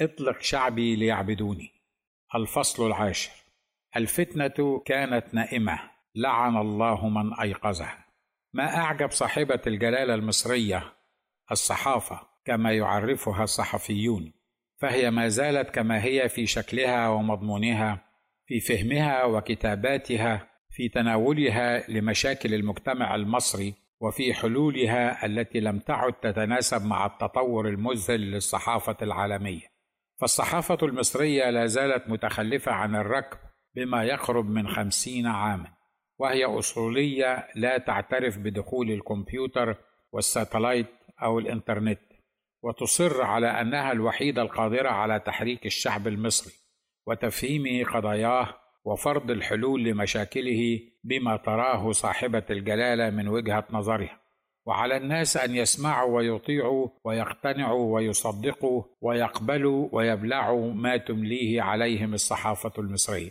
اطلق شعبي ليعبدوني. الفصل العاشر. الفتنة كانت نائمة. لعن الله من أيقظها. ما أعجب صاحبة الجلالة المصرية الصحافة كما يعرفها الصحفيون. فهي ما زالت كما هي في شكلها ومضمونها في فهمها وكتاباتها في تناولها لمشاكل المجتمع المصري وفي حلولها التي لم تعد تتناسب مع التطور المذهل للصحافة العالمية. فالصحافة المصرية لا زالت متخلفة عن الركب بما يقرب من خمسين عاما وهي أصولية لا تعترف بدخول الكمبيوتر والساتلايت أو الإنترنت وتصر على أنها الوحيدة القادرة على تحريك الشعب المصري وتفهيمه قضاياه وفرض الحلول لمشاكله بما تراه صاحبة الجلالة من وجهة نظرها. وعلى الناس أن يسمعوا ويطيعوا ويقتنعوا ويصدقوا ويقبلوا ويبلعوا ما تمليه عليهم الصحافة المصرية.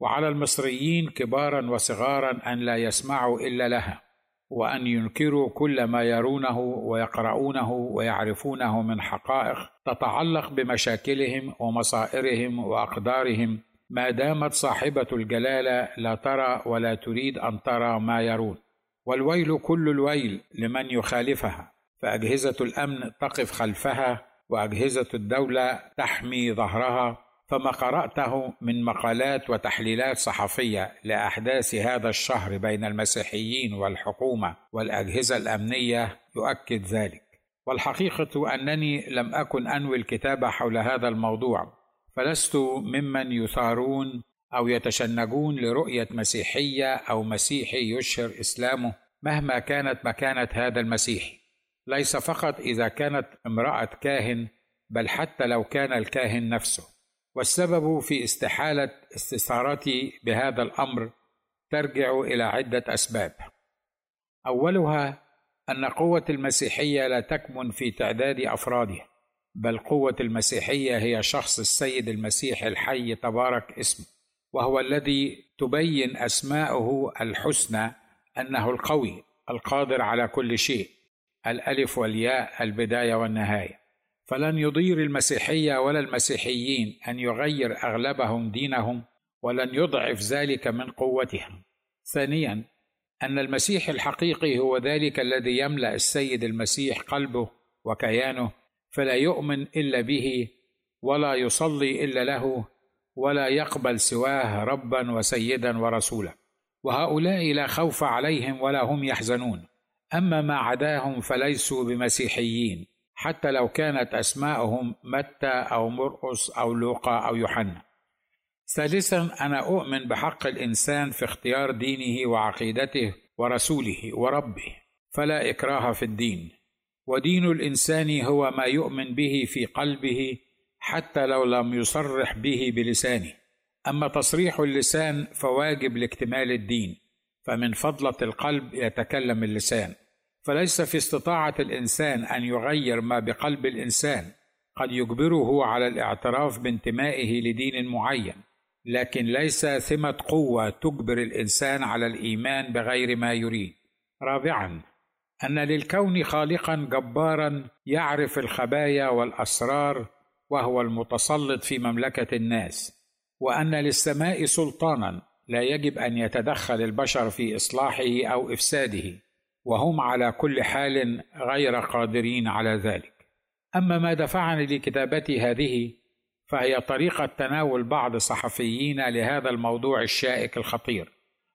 وعلى المصريين كبارا وصغارا أن لا يسمعوا إلا لها وأن ينكروا كل ما يرونه ويقرؤونه ويعرفونه من حقائق تتعلق بمشاكلهم ومصائرهم وأقدارهم. ما دامت صاحبة الجلالة لا ترى ولا تريد أن ترى ما يرون. والويل كل الويل لمن يخالفها فأجهزة الأمن تقف خلفها وأجهزة الدولة تحمي ظهرها. فما قرأته من مقالات وتحليلات صحفية لأحداث هذا الشهر بين المسيحيين والحكومة والأجهزة الأمنية يؤكد ذلك. والحقيقة أنني لم أكن أنوي الكتابه حول هذا الموضوع فلست ممن يثارون أو يتشنجون لرؤية مسيحية أو مسيحي يشهر إسلامه مهما كانت مكانة هذا المسيحي ليس فقط إذا كانت امرأة كاهن بل حتى لو كان الكاهن نفسه. والسبب في استحالة استثارتي بهذا الأمر ترجع إلى عدة أسباب. أولها أن قوة المسيحية لا تكمن في تعداد افرادها بل قوة المسيحية هي شخص السيد المسيح الحي تبارك اسمه. وهو الذي تبين أسماؤه الحسنى أنه القوي القادر على كل شيء الألف والياء البداية والنهاية. فلن يضير المسيحية ولا المسيحيين أن يغير أغلبهم دينهم ولن يضعف ذلك من قوتهم. ثانيا أن المسيح الحقيقي هو ذلك الذي يملأ السيد المسيح قلبه وكيانه فلا يؤمن إلا به ولا يصلي إلا له ولا يقبل سواه ربا وسيدا ورسولا. وهؤلاء لا خوف عليهم ولا هم يحزنون. أما ما عداهم فليسوا بمسيحيين حتى لو كانت اسماءهم متى أو مرقس أو لوقا أو يوحنا. ثالثا أنا أؤمن بحق الإنسان في اختيار دينه وعقيدته ورسوله وربه فلا إكراه في الدين. ودين الإنسان هو ما يؤمن به في قلبه حتى لو لم يصرح به بلسانه. أما تصريح اللسان فواجب لاكتمال الدين فمن فضلة القلب يتكلم اللسان. فليس في استطاعة الإنسان أن يغير ما بقلب الإنسان قد يجبره على الاعتراف بانتمائه لدين معين. لكن ليس ثمة قوة تجبر الإنسان على الإيمان بغير ما يريد. رابعا أن للكون خالقا جبارا يعرف الخبايا والأسرار وهو المتسلط في مملكة الناس وأن للسماء سلطانا لا يجب أن يتدخل البشر في إصلاحه أو إفساده وهم على كل حال غير قادرين على ذلك. أما ما دفعني لكتابتي هذه فهي طريقة تناول بعض صحفيين لهذا الموضوع الشائك الخطير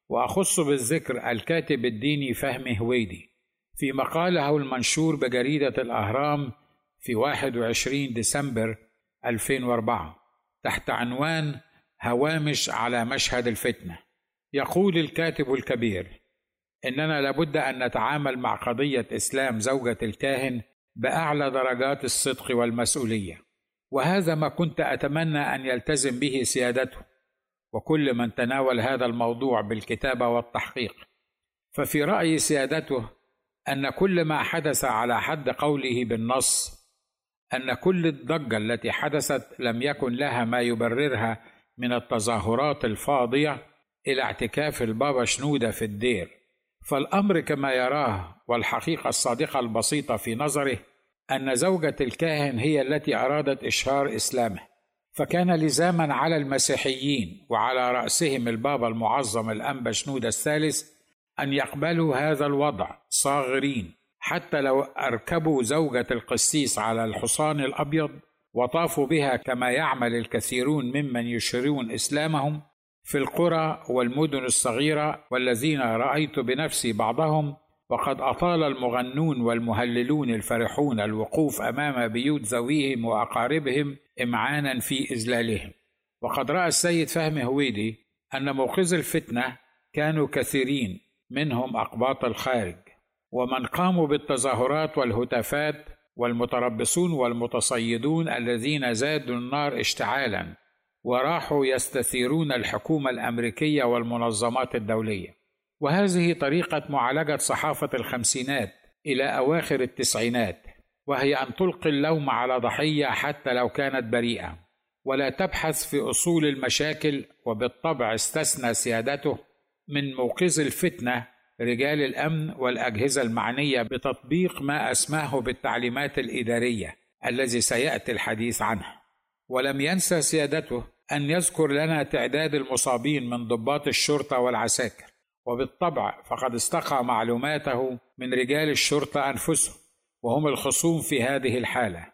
وأخص بالذكر الكاتب الديني فهمي هويدي في مقاله المنشور بجريدة الأهرام في 21 ديسمبر 2004 تحت عنوان هوامش على مشهد الفتنة. يقول الكاتب الكبير إننا لابد أن نتعامل مع قضية إسلام زوجة الكاهن بأعلى درجات الصدق والمسؤولية وهذا ما كنت أتمنى أن يلتزم به سيادته. وكل من تناول هذا الموضوع بالكتابه والتحقيق. ففي رأي سيادته أن كل ما حدث على حد قوله بالنص أن كل الضجة التي حدثت لم يكن لها ما يبررها من التظاهرات الفاضية إلى اعتكاف البابا شنودة في الدير. فالأمر كما يراه والحقيقة الصادقة البسيطة في نظره أن زوجة الكاهن هي التي أرادت إشهار إسلامه. فكان لزاما على المسيحيين وعلى رأسهم البابا المعظم الأنبا شنودة الثالث أن يقبلوا هذا الوضع صاغرين. حتى لو أركبوا زوجة القسيس على الحصان الأبيض وطافوا بها كما يعمل الكثيرون ممن يشهرون إسلامهم في القرى والمدن الصغيرة والذين رأيت بنفسي بعضهم وقد أطال المغنون والمهللون الفرحون الوقوف أمام بيوت ذويهم وأقاربهم إمعانا في إذلالهم. وقد رأى السيد فهمي هويدي أن موقظ الفتنة كانوا كثيرين منهم أقباط الخارج. ومن قاموا بالتظاهرات والهتافات والمتربصون والمتصيدون الذين زادوا النار اشتعالا وراحوا يستثيرون الحكومة الأمريكية والمنظمات الدولية. وهذه طريقة معالجة صحافة الخمسينات إلى أواخر التسعينات وهي أن تلقي اللوم على ضحية حتى لو كانت بريئة. ولا تبحث في أصول المشاكل وبالطبع استثنى سيادته من موقظ الفتنة رجال الأمن والأجهزة المعنية بتطبيق ما أسماه بالتعليمات الإدارية الذي سيأتي الحديث عنه. ولم ينسى سيادته أن يذكر لنا تعداد المصابين من ضباط الشرطة والعساكر. وبالطبع فقد استقى معلوماته من رجال الشرطة أنفسهم وهم الخصوم في هذه الحالة.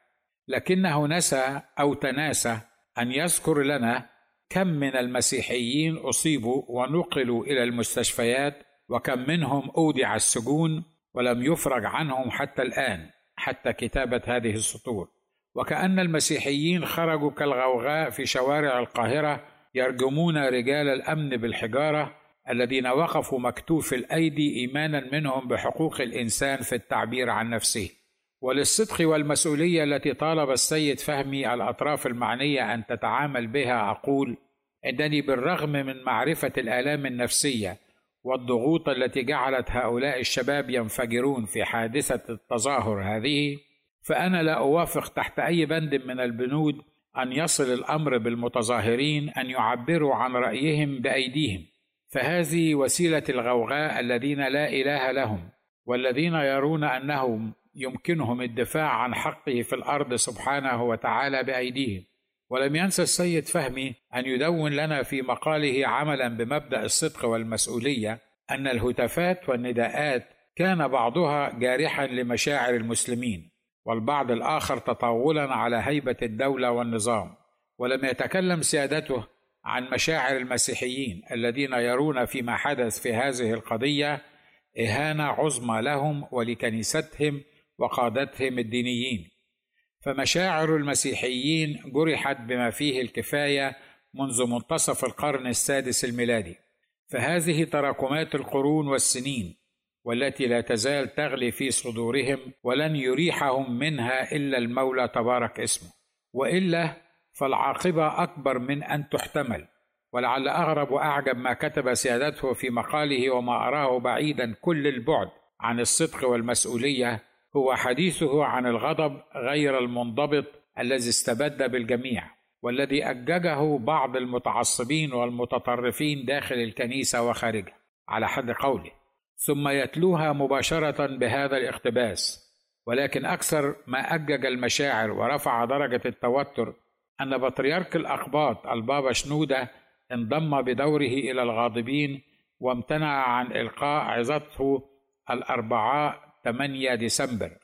لكنه نسى أو تناسى أن يذكر لنا كم من المسيحيين أصيبوا ونقلوا إلى المستشفيات وكم منهم أودع السجون ولم يفرج عنهم حتى الآن حتى كتابة هذه السطور. وكأن المسيحيين خرجوا كالغوغاء في شوارع القاهرة يرجمون رجال الأمن بالحجارة الذين وقفوا مكتوف الأيدي إيمانا منهم بحقوق الإنسان في التعبير عن نفسه. وللصدق والمسؤولية التي طالب السيد فهمي الأطراف المعنية أن تتعامل بها أقول إنني بالرغم من معرفة الآلام النفسية والضغوط التي جعلت هؤلاء الشباب ينفجرون في حادثة التظاهر هذه فأنا لا أوافق تحت أي بند من البنود أن يصل الأمر بالمتظاهرين أن يعبروا عن رأيهم بأيديهم. فهذه وسيلة الغوغاء الذين لا إله لهم والذين يرون أنهم يمكنهم الدفاع عن حقه في الأرض سبحانه وتعالى بأيديهم. ولم ينسى السيد فهمي أن يدون لنا في مقاله عملا بمبدأ الصدق والمسؤولية أن الهتافات والنداءات كان بعضها جارحا لمشاعر المسلمين والبعض الآخر تطاولا على هيبة الدولة والنظام ولم يتكلم سيادته عن مشاعر المسيحيين الذين يرون فيما حدث في هذه القضية إهانة عظمى لهم ولكنيستهم وقادتهم الدينيين. فمشاعر المسيحيين جرحت بما فيه الكفاية منذ منتصف القرن السادس الميلادي. فهذه تراكمات القرون والسنين والتي لا تزال تغلي في صدورهم ولن يريحهم منها إلا المولى تبارك اسمه. وإلا فالعاقبة أكبر من أن تحتمل. ولعل أغرب وأعجب ما كتب سيادته في مقاله وما أراه بعيدا كل البعد عن الصدق والمسؤولية هو حديثه عن الغضب غير المنضبط الذي استبد بالجميع والذي أججه بعض المتعصبين والمتطرفين داخل الكنيسة وخارجها على حد قوله. ثم يتلوها مباشرة بهذا الاقتباس ولكن أكثر ما أجج المشاعر ورفع درجة التوتر أن بطريرك الأقباط البابا شنودة انضم بدوره إلى الغاضبين وامتنع عن إلقاء عظته الأربعاء 8 ديسمبر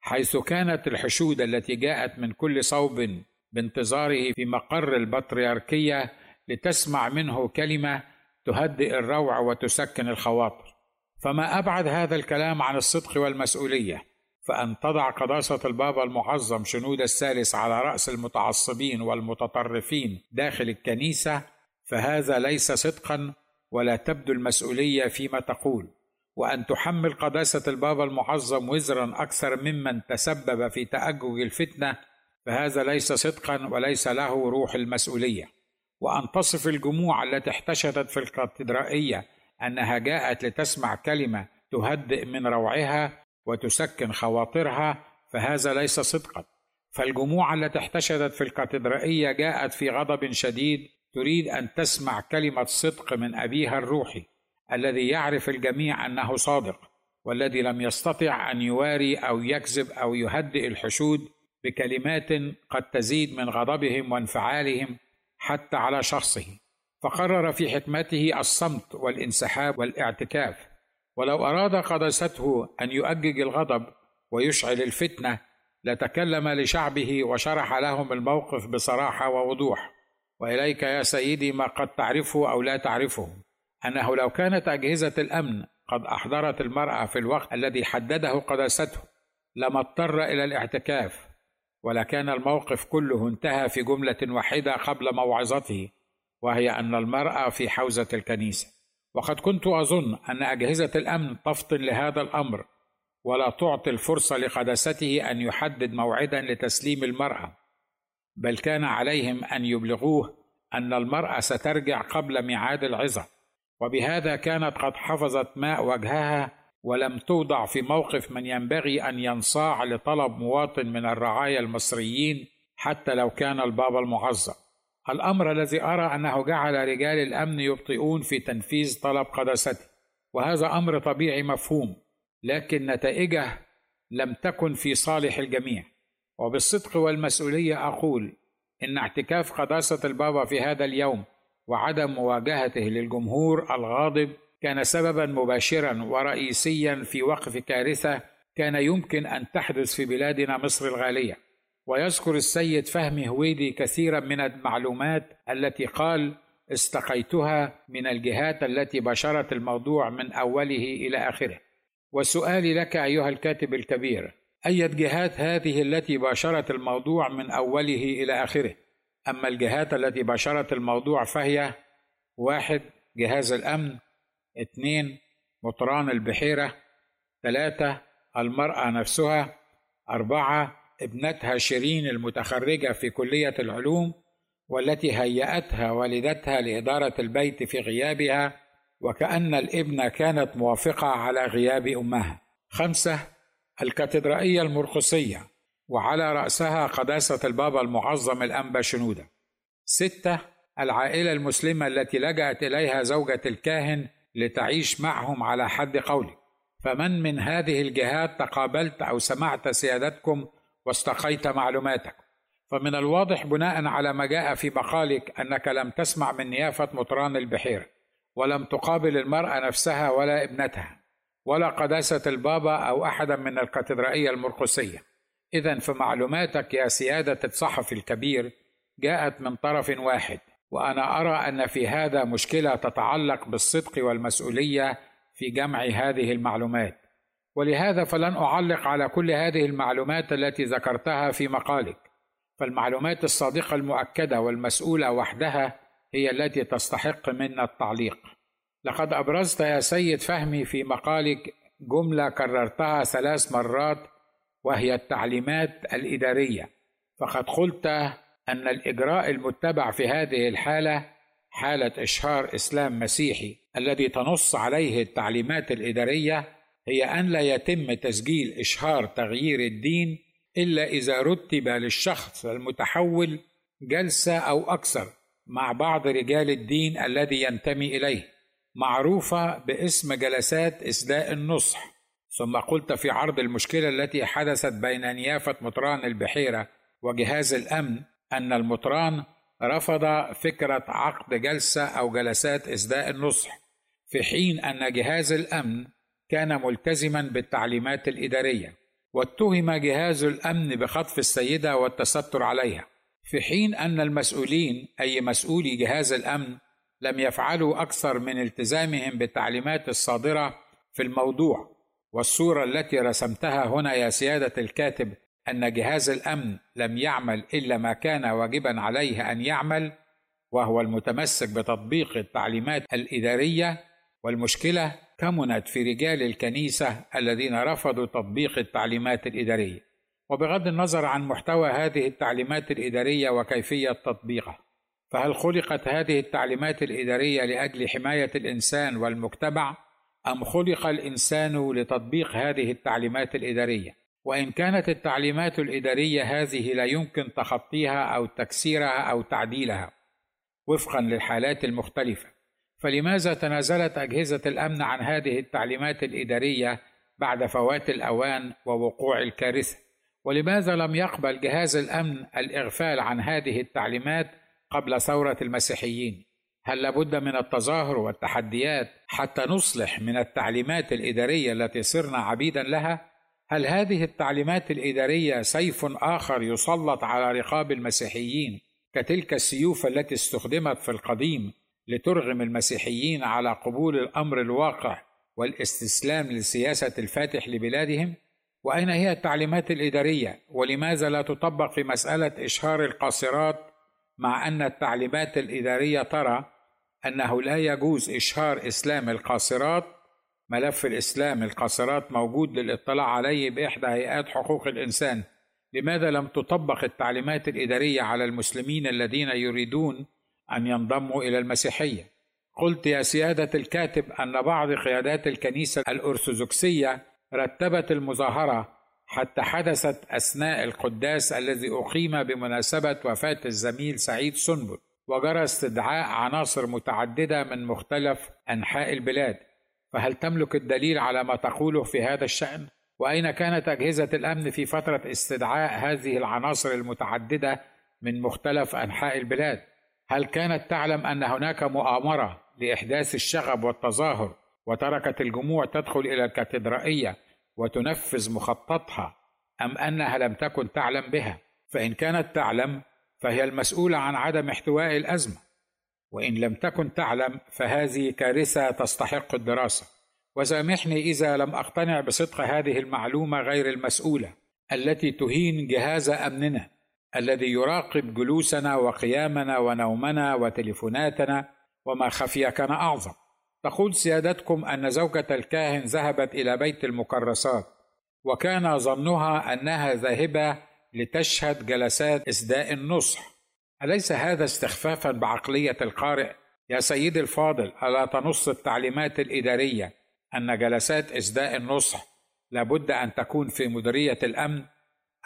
حيث كانت الحشود التي جاءت من كل صوب بانتظاره في مقر البطريركية لتسمع منه كلمة تهدئ الروع وتسكن الخواطر. فما أبعد هذا الكلام عن الصدق والمسؤولية فأن تضع قداسة البابا المعظم شنود الثالث على رأس المتعصبين والمتطرفين داخل الكنيسة فهذا ليس صدقا ولا تبدو المسؤولية فيما تقول. وأن تحمل قداسة البابا المعظم وزرا أكثر ممن تسبب في تأجج الفتنة فهذا ليس صدقا وليس له روح المسؤولية. وأن تصف الجموع التي احتشدت في الكاتدرائية أنها جاءت لتسمع كلمة تهدئ من روعها وتسكن خواطرها فهذا ليس صدقا. فالجموع التي احتشدت في الكاتدرائية جاءت في غضب شديد تريد أن تسمع كلمة صدق من أبيها الروحي. الذي يعرف الجميع أنه صادق والذي لم يستطع أن يواري أو يكذب أو يهدئ الحشود بكلمات قد تزيد من غضبهم وانفعالهم حتى على شخصه. فقرر في حكمته الصمت والانسحاب والاعتكاف. ولو أراد قداسته أن يؤجج الغضب ويشعل الفتنة لتكلم لشعبه وشرح لهم الموقف بصراحة ووضوح. وإليك يا سيدي ما قد تعرفه أو لا تعرفه. أنه لو كانت أجهزة الأمن قد أحضرت المرأة في الوقت الذي حدده قداسته لما اضطر إلى الاعتكاف ولكان الموقف كله انتهى في جملة واحدة قبل موعظته وهي أن المرأة في حوزة الكنيسة. وقد كنت أظن أن أجهزة الأمن تفطن لهذا الأمر ولا تعطي الفرصة لقداسته أن يحدد موعدا لتسليم المرأة بل كان عليهم أن يبلغوه أن المرأة سترجع قبل ميعاد العظة. وبهذا كانت قد حفظت ماء وجهها ولم توضع في موقف من ينبغي أن ينصاع لطلب مواطن من الرعايا المصريين حتى لو كان البابا المعظم الأمر الذي أرى أنه جعل رجال الأمن يبطئون في تنفيذ طلب قداسته وهذا أمر طبيعي مفهوم لكن نتائجه لم تكن في صالح الجميع. وبالصدق والمسؤولية أقول إن اعتكاف قداسة البابا في هذا اليوم وعدم مواجهته للجمهور الغاضب كان سببا مباشرا ورئيسيا في وقف كارثة كان يمكن أن تحدث في بلادنا مصر الغالية. ويذكر السيد فهمي هويدي كثيرا من المعلومات التي قال استقيتها من الجهات التي بشرت الموضوع من أوله إلى آخره وسؤالي لك أيها الكاتب الكبير أية جهات هذه التي باشرت الموضوع من أوله إلى آخره؟ أما الجهات التي باشرت الموضوع فهي واحد جهاز الأمن اثنين مطران البحيرة ثلاثة المرأة نفسها أربعة ابنتها شيرين المتخرجة في كلية العلوم والتي هيأتها والدتها لإدارة البيت في غيابها وكأن الابنة كانت موافقة على غياب أمها. خمسة الكاتدرائية المرقسية وعلى رأسها قداسة البابا المعظم الأنبا شنودة ستة العائلة المسلمة التي لجأت إليها زوجة الكاهن لتعيش معهم على حد قولي. فمن من هذه الجهات تقابلت أو سمعت سيادتكم واستقيت معلوماتك فمن الواضح بناء على ما جاء في مقالك أنك لم تسمع من نيافة مطران البحيرة ولم تقابل المرأة نفسها ولا ابنتها ولا قداسة البابا أو أحدا من الكاتدرائية المرقسية. إذا فمعلوماتك يا سيادة الصحفي الكبير جاءت من طرف واحد وأنا أرى أن في هذا مشكلة تتعلق بالصدق والمسؤولية في جمع هذه المعلومات. ولهذا فلن أعلق على كل هذه المعلومات التي ذكرتها في مقالك. فالمعلومات الصادقة المؤكدة والمسؤولة وحدها هي التي تستحق منا التعليق. لقد أبرزت يا سيد فهمي في مقالك جملة كررتها ثلاث مرات وهي التعليمات الإدارية. فقد قلت أن الإجراء المتبع في هذه الحالة حالة إشهار إسلام مسيحي الذي تنص عليه التعليمات الإدارية هي أن لا يتم تسجيل إشهار تغيير الدين إلا إذا رتب للشخص المتحول جلسة أو أكثر مع بعض رجال الدين الذي ينتمي إليه معروفة باسم جلسات اسداء النصح. ثم قلت في عرض المشكلة التي حدثت بين نيافة مطران البحيرة وجهاز الأمن أن المطران رفض فكرة عقد جلسة أو جلسات اسداء النصح في حين أن جهاز الأمن كان ملتزما بالتعليمات الإدارية واتهم جهاز الأمن بخطف السيدة والتستر عليها في حين أن المسؤولين أي مسؤولي جهاز الأمن لم يفعلوا أكثر من التزامهم بالتعليمات الصادرة في الموضوع. والصورة التي رسمتها هنا يا سيادة الكاتب أن جهاز الأمن لم يعمل إلا ما كان واجبا عليه أن يعمل وهو المتمسك بتطبيق التعليمات الإدارية. والمشكلة كمنت في رجال الكنيسة الذين رفضوا تطبيق التعليمات الإدارية. وبغض النظر عن محتوى هذه التعليمات الإدارية وكيفية تطبيقها فهل خلقت هذه التعليمات الإدارية لأجل حماية الإنسان والمجتمع؟ أم خلق الإنسان لتطبيق هذه التعليمات الإدارية؟ وإن كانت التعليمات الإدارية هذه لا يمكن تخطيها أو تكسيرها أو تعديلها. وفقا للحالات المختلفة. فلماذا تنازلت أجهزة الأمن عن هذه التعليمات الإدارية بعد فوات الأوان ووقوع الكارثة؟ ولماذا لم يقبل جهاز الأمن الإغفال عن هذه التعليمات قبل ثورة المسيحيين؟ هل لابد من التظاهر والتحديات حتى نصلح من التعليمات الإدارية التي صرنا عبيدا لها؟ هل هذه التعليمات الإدارية سيف آخر يسلط على رقاب المسيحيين كتلك السيوف التي استخدمت في القديم لترغم المسيحيين على قبول الأمر الواقع والاستسلام لسياسه الفاتح لبلادهم؟ وأين هي التعليمات الإدارية؟ ولماذا لا تطبق في مسألة إشهار القاصرات مع أن التعليمات الإدارية ترى أنه لا يجوز إشهار إسلام القاصرات. ملف الإسلام القاصرات موجود للاطلاع عليه بإحدى هيئات حقوق الإنسان. لماذا لم تطبق التعليمات الإدارية على المسلمين الذين يريدون أن ينضموا إلى المسيحية؟ قلت يا سيادة الكاتب أن بعض قيادات الكنيسة الأرثوذكسية رتبت المظاهرة حتى حدثت أثناء القداس الذي أقيم بمناسبة وفاة الزميل سعيد سنبل. وجرى استدعاء عناصر متعددة من مختلف أنحاء البلاد. فهل تملك الدليل على ما تقوله في هذا الشأن؟ وأين كانت أجهزة الأمن في فترة استدعاء هذه العناصر المتعددة من مختلف أنحاء البلاد؟ هل كانت تعلم أن هناك مؤامرة لإحداث الشغب والتظاهر وتركت الجموع تدخل إلى الكاتدرائية وتنفذ مخططها أم أنها لم تكن تعلم بها؟ فإن كانت تعلم فهي المسؤولة عن عدم احتواء الأزمة. وإن لم تكن تعلم فهذه كارثة تستحق الدراسة. وسامحني إذا لم أقتنع بصدق هذه المعلومة غير المسؤولة التي تهين جهاز أمننا الذي يراقب جلوسنا وقيامنا ونومنا وتليفوناتنا وما خفي كان أعظم. تقول سيادتكم أن زوجة الكاهن ذهبت إلى بيت المكرسات وكان ظنها أنها ذاهبة لتشهد جلسات اسداء النصح. أليس هذا استخفافا بعقلية القارئ؟ يا سيدي الفاضل ألا تنص التعليمات الإدارية أن جلسات اسداء النصح لابد أن تكون في مديرية الأمن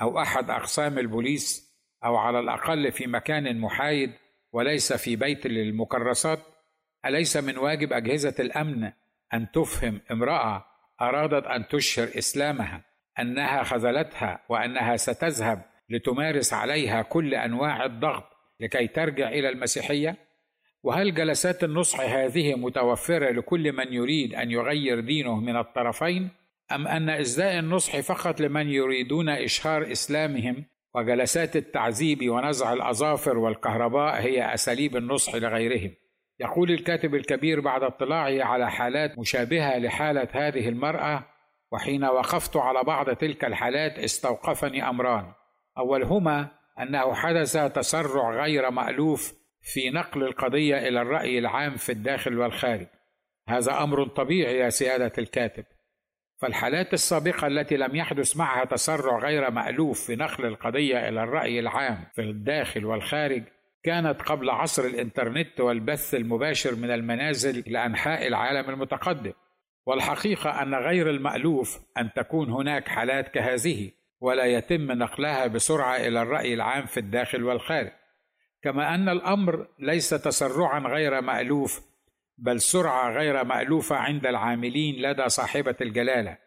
أو أحد أقسام البوليس أو على الأقل في مكان محايد وليس في بيت للمكرسات؟ أليس من واجب أجهزة الأمن أن تفهم امرأة أرادت أن تشهر إسلامها؟ أنها خذلتها وأنها ستذهب لتمارس عليها كل أنواع الضغط لكي ترجع إلى المسيحية؟ وهل جلسات النصح هذه متوفرة لكل من يريد أن يغير دينه من الطرفين؟ أم أن اسداء النصح فقط لمن يريدون إشهار إسلامهم؟ وجلسات التعذيب ونزع الأظافر والكهرباء هي أساليب النصح لغيرهم. يقول الكاتب الكبير بعد اطلاعه على حالات مشابهة لحالة هذه المرأة وحين وقفت على بعض تلك الحالات استوقفني أمران. أولهما أنه حدث تسرع غير مألوف في نقل القضية إلى الرأي العام في الداخل والخارج. هذا أمر طبيعي يا سيادة الكاتب. فالحالات السابقة التي لم يحدث معها تسرع غير مألوف في نقل القضية إلى الرأي العام في الداخل والخارج كانت قبل عصر الإنترنت والبث المباشر من المنازل إلى أنحاء العالم المتقدم. والحقيقة أن غير المألوف أن تكون هناك حالات كهذه ولا يتم نقلها بسرعة إلى الرأي العام في الداخل والخارج. كما أن الأمر ليس تسرعا غير مألوف بل سرعة غير مألوفة عند العاملين لدى صاحبة الجلالة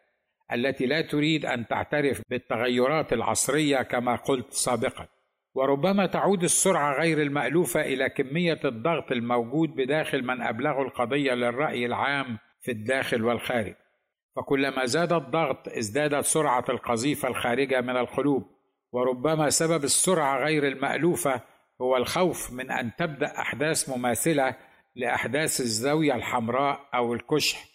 التي لا تريد أن تعترف بالتغيرات العصرية كما قلت سابقا. وربما تعود السرعة غير المألوفة إلى كمية الضغط الموجود بداخل من أبلغوا القضية للرأي العام في الداخل والخارج. فكلما زاد الضغط ازدادت سرعة القذيفة الخارجة من القلوب وربما سبب السرعة غير المألوفة هو الخوف من أن تبدأ أحداث مماثلة لأحداث الزاوية الحمراء أو الكشح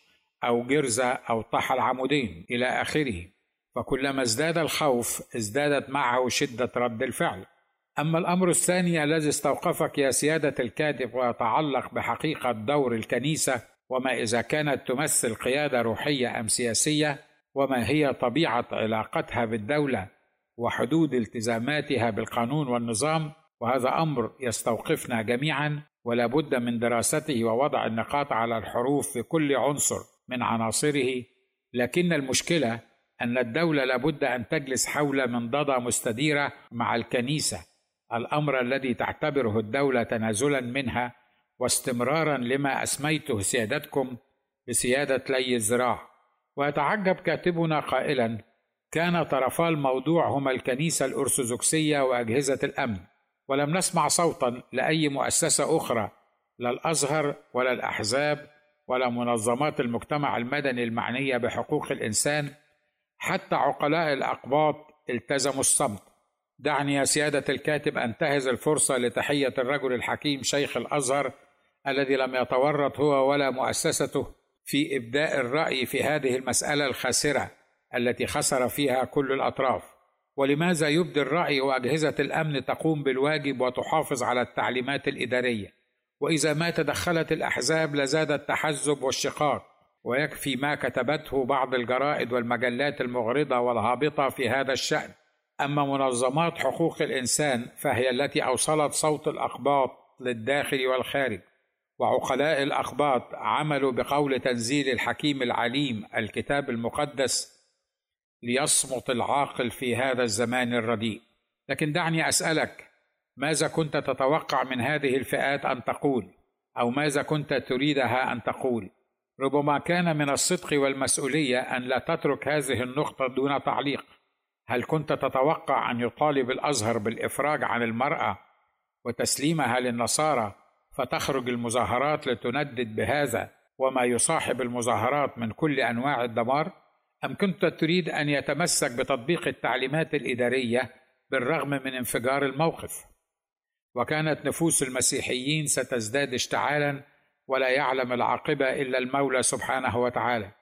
أو جرزة أو طحى العمودين إلى آخره. فكلما ازداد الخوف ازدادت معه شدة رد الفعل. أما الأمر الثاني الذي استوقفك يا سيادة الكاتب ويتعلق بحقيقة دور الكنيسة وما إذا كانت تمثل قيادة روحية أم سياسية وما هي طبيعة علاقتها بالدولة وحدود التزاماتها بالقانون والنظام وهذا أمر يستوقفنا جميعا ولا بد من دراسته ووضع النقاط على الحروف في كل عنصر من عناصره. لكن المشكلة أن الدولة لابد أن تجلس حول منضدة مستديرة مع الكنيسة الأمر الذي تعتبره الدولة تنازلا منها واستمرارا لما أسميته سيادتكم بسيادة لي الزراع. ويتعجب كاتبنا قائلا كان طرفا الموضوع هما الكنيسة الأرثوذكسية وأجهزة الأمن ولم نسمع صوتا لأي مؤسسة أخرى لا الأزهر ولا الأحزاب ولا منظمات المجتمع المدني المعنية بحقوق الإنسان حتى عقلاء الأقباط التزموا الصمت. دعني يا سيادة الكاتب أنتهز الفرصة لتحية الرجل الحكيم شيخ الأزهر الذي لم يتورط هو ولا مؤسسته في إبداء الرأي في هذه المسألة الخاسرة التي خسر فيها كل الأطراف. ولماذا يبدي الرأي وأجهزة الأمن تقوم بالواجب وتحافظ على التعليمات الإدارية؟ وإذا ما تدخلت الأحزاب لزاد التحزب والشقاق ويكفي ما كتبته بعض الجرائد والمجلات المغرضة والهابطة في هذا الشأن. أما منظمات حقوق الإنسان فهي التي أوصلت صوت الأقباط للداخل والخارج. وعقلاء الأقباط عملوا بقول تنزيل الحكيم العليم الكتاب المقدس ليصمت العاقل في هذا الزمان الرديء. لكن دعني أسألك ماذا كنت تتوقع من هذه الفئات أن تقول؟ أو ماذا كنت تريدها أن تقول؟ ربما كان من الصدق والمسؤولية أن لا تترك هذه النقطة دون تعليق. هل كنت تتوقع أن يطالب الأزهر بالإفراج عن المرأة وتسليمها للنصارى فتخرج المظاهرات لتندد بهذا وما يصاحب المظاهرات من كل أنواع الدمار؟ أم كنت تريد أن يتمسك بتطبيق التعليمات الإدارية بالرغم من انفجار الموقف؟ وكانت نفوس المسيحيين ستزداد اشتعالا ولا يعلم العاقبة إلا المولى سبحانه وتعالى.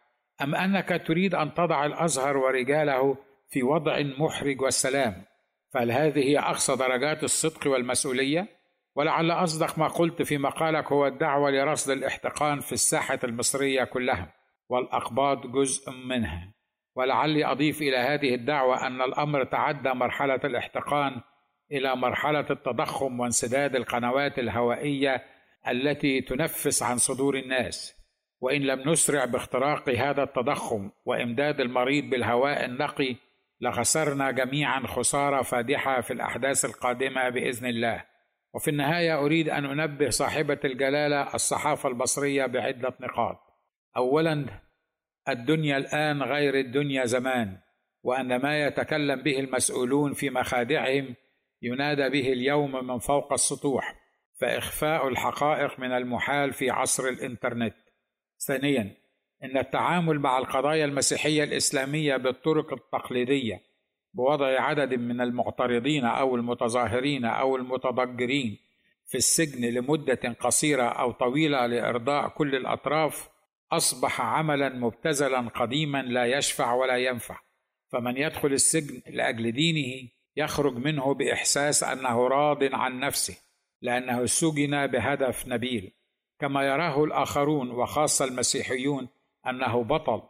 أم أنك تريد أن تضع الأزهر ورجاله في وضع محرج والسلام؟ فهل هذه أقصى درجات الصدق والمسؤولية؟ ولعل أصدق ما قلت في مقالك هو الدعوة لرصد الاحتقان في الساحة المصرية كلها والاقباط جزء منها. ولعلي أضيف إلى هذه الدعوة أن الأمر تعدى مرحلة الاحتقان إلى مرحلة التضخم وانسداد القنوات الهوائية التي تنفس عن صدور الناس. وإن لم نسرع باختراق هذا التضخم وإمداد المريض بالهواء النقي لخسرنا جميعا خسارة فادحة في الأحداث القادمة بإذن الله. وفي النهاية أريد أن أنبه صاحبة الجلالة الصحافة المصريه بعدة نقاط. اولا الدنيا الآن غير الدنيا زمان وأن ما يتكلم به المسؤولون في مخادعهم ينادى به اليوم من فوق السطوح فإخفاء الحقائق من المحال في عصر الإنترنت. ثانيا إن التعامل مع القضايا المسيحية الإسلامية بالطرق التقليدية بوضع عدد من المعترضين أو المتظاهرين أو المتضجرين في السجن لمدة قصيرة أو طويلة لإرضاء كل الأطراف أصبح عملا مبتذلا قديما لا يشفع ولا ينفع. فمن يدخل السجن لأجل دينه يخرج منه بإحساس أنه راض عن نفسه لأنه سجن بهدف نبيل. كما يراه الآخرون وخاصة المسيحيون أنه بطل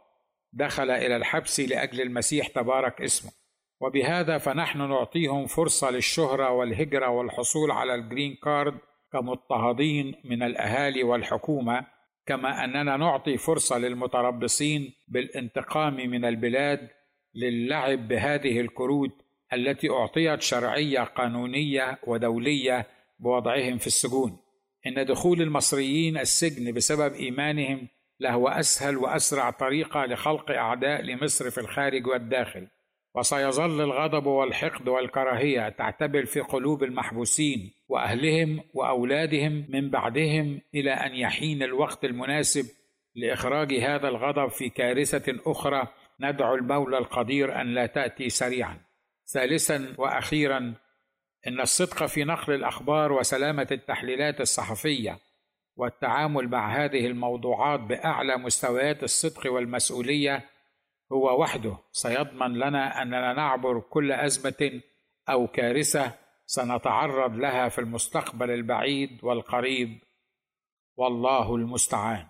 دخل إلى الحبس لأجل المسيح تبارك اسمه. وبهذا فنحن نعطيهم فرصة للشهرة والهجرة والحصول على ال Green Card كمضطهدين من الأهالي والحكومة كما أننا نعطي فرصة للمتربصين بالانتقام من البلاد للعب بهذه الكروت التي أعطيت شرعية قانونية ودولية بوضعهم في السجون. إن دخول المصريين السجن بسبب إيمانهم لهو أسهل وأسرع طريقة لخلق أعداء لمصر في الخارج والداخل. وسيظل الغضب والحقد والكراهية تعتبر في قلوب المحبوسين وأهلهم وأولادهم من بعدهم إلى أن يحين الوقت المناسب لإخراج هذا الغضب في كارثة أخرى. ندعو المولى القدير أن لا تأتي سريعا. ثالثا وأخيرا إن الصدق في نقل الأخبار وسلامة التحليلات الصحفية والتعامل مع هذه الموضوعات بأعلى مستويات الصدق والمسؤولية هو وحده. سيضمن لنا أننا نعبر كل أزمة أو كارثة سنتعرض لها في المستقبل البعيد والقريب. والله المستعان.